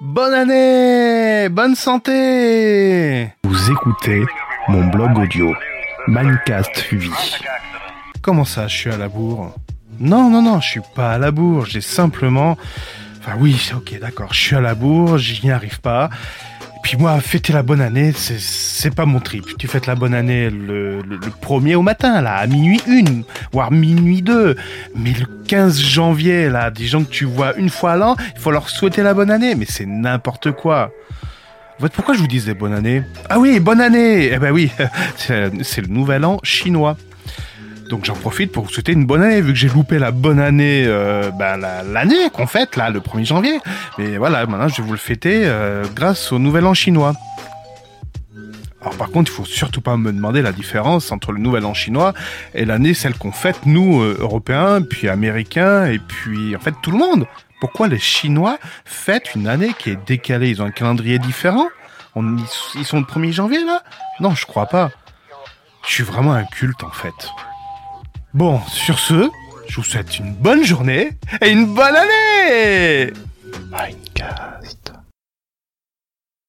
Bonne année Bonne santé Vous écoutez mon blog audio, Minecast Vie. Comment ça, je suis à la bourre? Non, non, non, je suis pas à la bourre, j'ai simplement... Enfin oui, ok, d'accord, je suis à la bourre, j'y arrive pas. Puis moi, fêter la bonne année, c'est, pas mon trip. Tu fêtes la bonne année le, premier au matin, là, à minuit une, voire minuit deux. Mais le 15 janvier, là, des gens que tu vois une fois l'an, il faut leur souhaiter la bonne année. Mais c'est n'importe quoi. Pourquoi je vous disais bonne année Ah oui, bonne année Eh ben oui, c'est le nouvel an chinois. Donc j'en profite pour vous souhaiter une bonne année, vu que j'ai loupé la bonne année, euh, ben, la- l'année qu'on fête, là, le 1er janvier. Mais voilà, maintenant je vais vous le fêter euh, grâce au nouvel an chinois. Alors par contre, il faut surtout pas me demander la différence entre le nouvel an chinois et l'année celle qu'on fête, nous, euh, Européens, puis Américains, et puis en fait tout le monde. Pourquoi les Chinois fêtent une année qui est décalée? Ils ont un calendrier différent? Ils sont le 1er janvier, là? Non, je crois pas. Je suis vraiment un culte, en fait. Bon, sur ce, je vous souhaite une bonne journée et une bonne année Minecraft.